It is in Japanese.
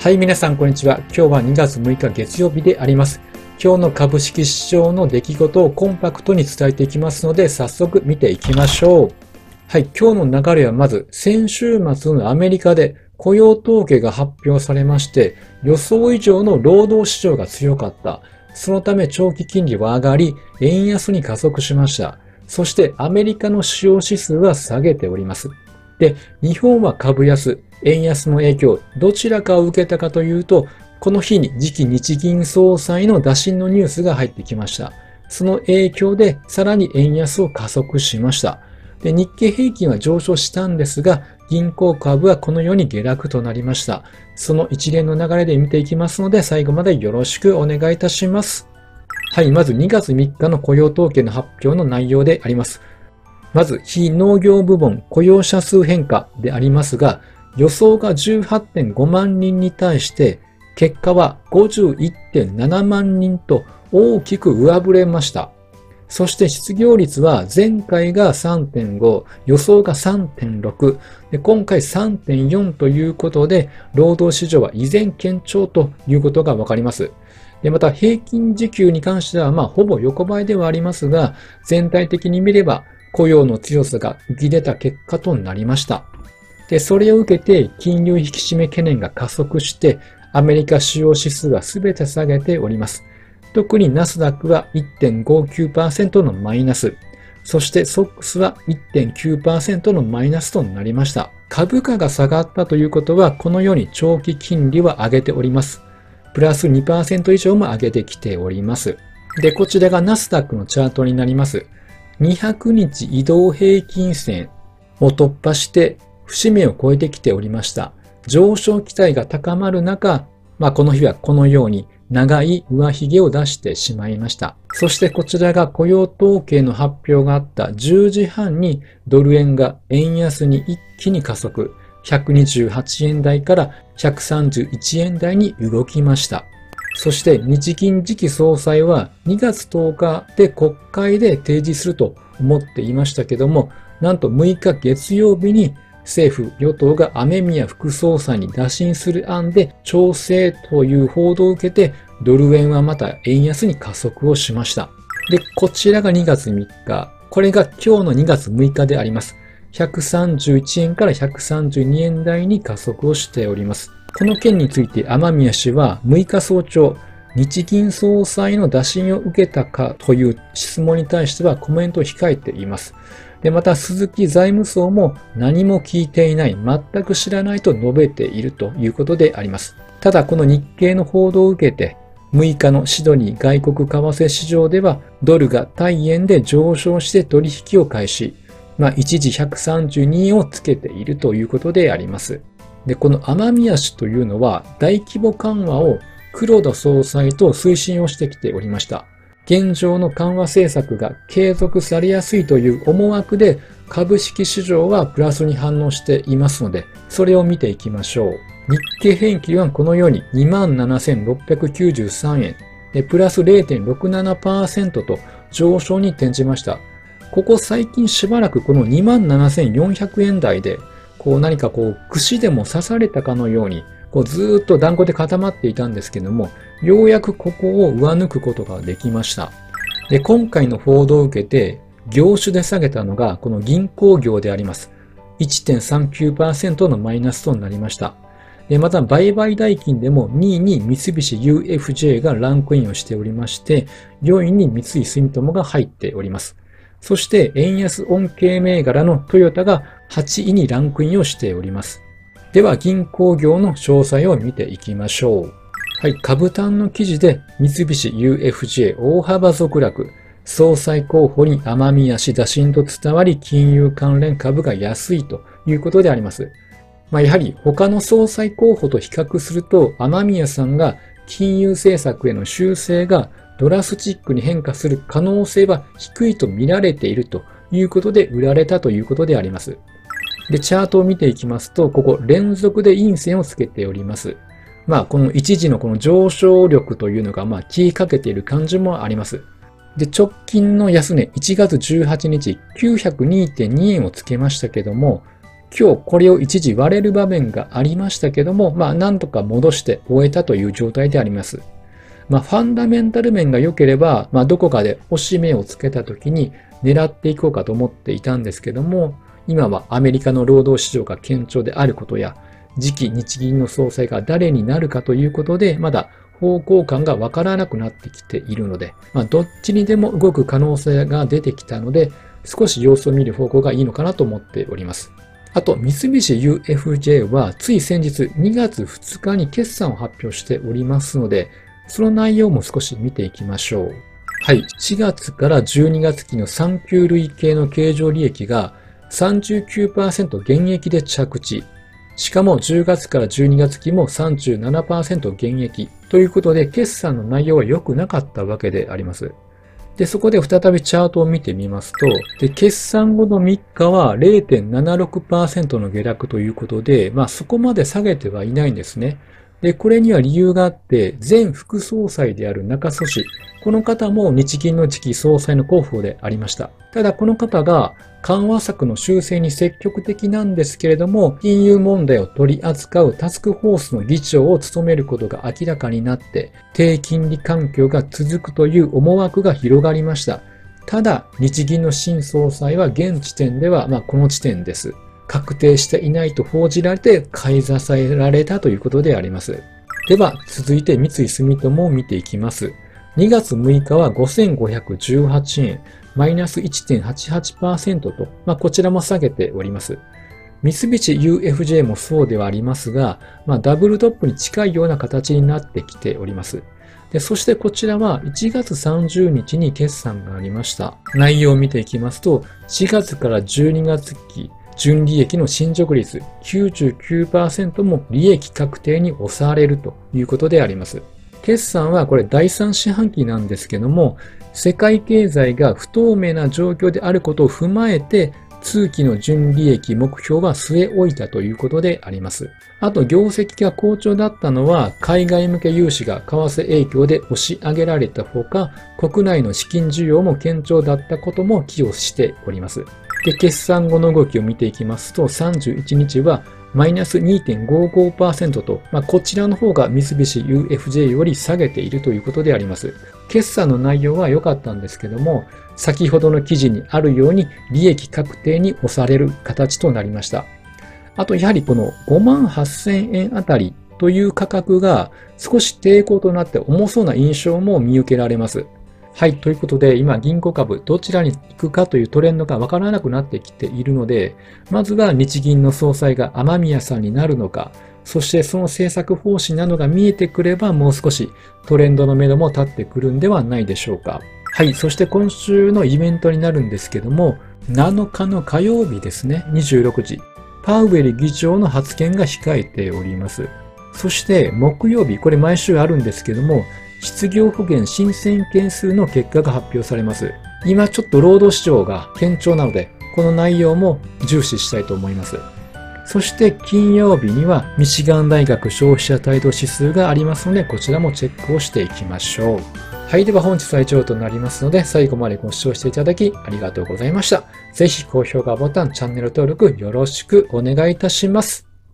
はい、皆さん、こんにちは。今日は2月6日月曜日であります。今日の株式市場の出来事をコンパクトに伝えていきますので、早速見ていきましょう。はい、今日の流れはまず、先週末のアメリカで雇用統計が発表されまして、予想以上の労働市場が強かった。そのため長期金利は上がり、円安に加速しました。そしてアメリカの主要指数は下げております。で、日本は株安、円安の影響、どちらかを受けたかというと、この日に次期日銀総裁の打診のニュースが入ってきました。その影響でさらに円安を加速しました。で日経平均は上昇したんですが、銀行株はこのように下落となりました。その一連の流れで見ていきますので、最後までよろしくお願いいたします。はい、まず2月3日の雇用統計の発表の内容であります。まず、非農業部門雇用者数変化でありますが、予想が18.5万人に対して、結果は51.7万人と大きく上振れました。そして失業率は前回が3.5、予想が3.6、今回3.4ということで、労働市場は依然堅調ということがわかります。また平均時給に関しては、まあ、ほぼ横ばいではありますが、全体的に見れば雇用の強さが浮き出た結果となりました。で、それを受けて金融引き締め懸念が加速して、アメリカ主要指数は全て下げております。特にナスダックは1.59%のマイナス。そしてソックスは1.9%のマイナスとなりました。株価が下がったということは、このように長期金利は上げております。プラス2%以上も上げてきております。で、こちらがナスダックのチャートになります。200日移動平均線を突破して節目を超えてきておりました。上昇期待が高まる中、まあ、この日はこのように長い上髭を出してしまいました。そしてこちらが雇用統計の発表があった10時半にドル円が円安に一気に加速。128円台から131円台に動きました。そして日銀次期総裁は2月10日で国会で提示すると思っていましたけども、なんと6日月曜日に政府、与党が雨宮副総裁に打診する案で調整という報道を受けて、ドル円はまた円安に加速をしました。で、こちらが2月3日。これが今日の2月6日であります。131円から132円台に加速をしております。この件について雨宮氏は6日早朝、日銀総裁の打診を受けたかという質問に対してはコメントを控えています。で、また鈴木財務省も何も聞いていない、全く知らないと述べているということであります。ただこの日経の報道を受けて、6日のシドニー外国為替市場ではドルが対円で上昇して取引を開始。まあ、一時132円をつけているということであります。で、この雨宮氏というのは大規模緩和を黒田総裁と推進をしてきておりました。現状の緩和政策が継続されやすいという思惑で株式市場はプラスに反応していますので、それを見ていきましょう。日経平均はこのように27,693円で、プラス0.67%と上昇に転じました。ここ最近しばらくこの27,400円台で、こう何かこう串でも刺されたかのようにこうずっと団子で固まっていたんですけども、ようやくここを上抜くことができました。で、今回の報道を受けて、業種で下げたのがこの銀行業であります。1.39%のマイナスとなりました。でまた、売買代金でも2位に三菱 UFJ がランクインをしておりまして、4位に三井住友が入っております。そして、円安恩恵銘柄のトヨタが8位にランクインをしております。では銀行業の詳細を見ていきましょう。はい、株単の記事で三菱 UFJ 大幅続落。総裁候補に甘み足打診と伝わり金融関連株が安いということであります。まあ、やはり他の総裁候補と比較すると甘宮さんが金融政策への修正がドラスチックに変化する可能性は低いと見られているということで売られたということであります。で、チャートを見ていきますと、ここ連続で陰線をつけております。まあ、この一時のこの上昇力というのが、まあ、気かけている感じもあります。で、直近の安値、1月18日、902.2円をつけましたけども、今日これを一時割れる場面がありましたけども、まあなんとか戻して終えたという状態であります。まあファンダメンタル面が良ければ、まあどこかで押し目をつけた時に狙っていこうかと思っていたんですけども、今はアメリカの労働市場が堅調であることや、次期日銀の総裁が誰になるかということで、まだ方向感がわからなくなってきているので、まあ、どっちにでも動く可能性が出てきたので、少し様子を見る方向がいいのかなと思っております。あと、三菱 UFJ はつい先日2月2日に決算を発表しておりますので、その内容も少し見ていきましょう。はい。4月から12月期の3級累計の経常利益が39%減益で着地。しかも10月から12月期も37%減益ということで、決算の内容は良くなかったわけであります。で、そこで再びチャートを見てみますと、で、決算後の3日は0.76%の下落ということで、まあそこまで下げてはいないんですね。で、これには理由があって、前副総裁である中曽氏、この方も日銀の次期総裁の候補でありました。ただこの方が緩和策の修正に積極的なんですけれども、金融問題を取り扱うタスクフォースの議長を務めることが明らかになって、低金利環境が続くという思惑が広がりました。ただ、日銀の新総裁は現時点では、まあ、この地点です。確定していないと報じられて買い支えられたということであります。では、続いて三井住友を見ていきます。2月6日は5518円、マイナス1.88%と、まあ、こちらも下げております。三菱 UFJ もそうではありますが、まあ、ダブルトップに近いような形になってきております。でそしてこちらは1月30日に決算がありました。内容を見ていきますと、4月から12月期、純利益の進捗率99%も利益確定に押されるということであります。決算はこれ第3四半期なんですけども、世界経済が不透明な状況であることを踏まえて、通期の純利益目標は据え置いたということであります。あと、業績が好調だったのは、海外向け融資が為替影響で押し上げられたほか、国内の資金需要も堅調だったことも寄与しております。で、決算後の動きを見ていきますと、31日はマイナス2.55%と、まあ、こちらの方が三菱 UFJ より下げているということであります。決算の内容は良かったんですけども、先ほどの記事にあるように利益確定に押される形となりました。あと、やはりこの5万8000円あたりという価格が少し抵抗となって重そうな印象も見受けられます。はい。ということで、今、銀行株、どちらに行くかというトレンドがわからなくなってきているので、まずは日銀の総裁が雨宮さんになるのか、そしてその政策方針などが見えてくれば、もう少しトレンドの目処も立ってくるんではないでしょうか。はい。そして今週のイベントになるんですけども、7日の火曜日ですね、26時、パウエル議長の発言が控えております。そして木曜日、これ毎週あるんですけども、失業保険申請件数の結果が発表されます。今ちょっと労働市場が堅調なので、この内容も重視したいと思います。そして金曜日にはミシガン大学消費者態度指数がありますので、こちらもチェックをしていきましょう。はい。では本日は以上となりますので、最後までご視聴していただきありがとうございました。ぜひ高評価ボタン、チャンネル登録よろしくお願いいたします。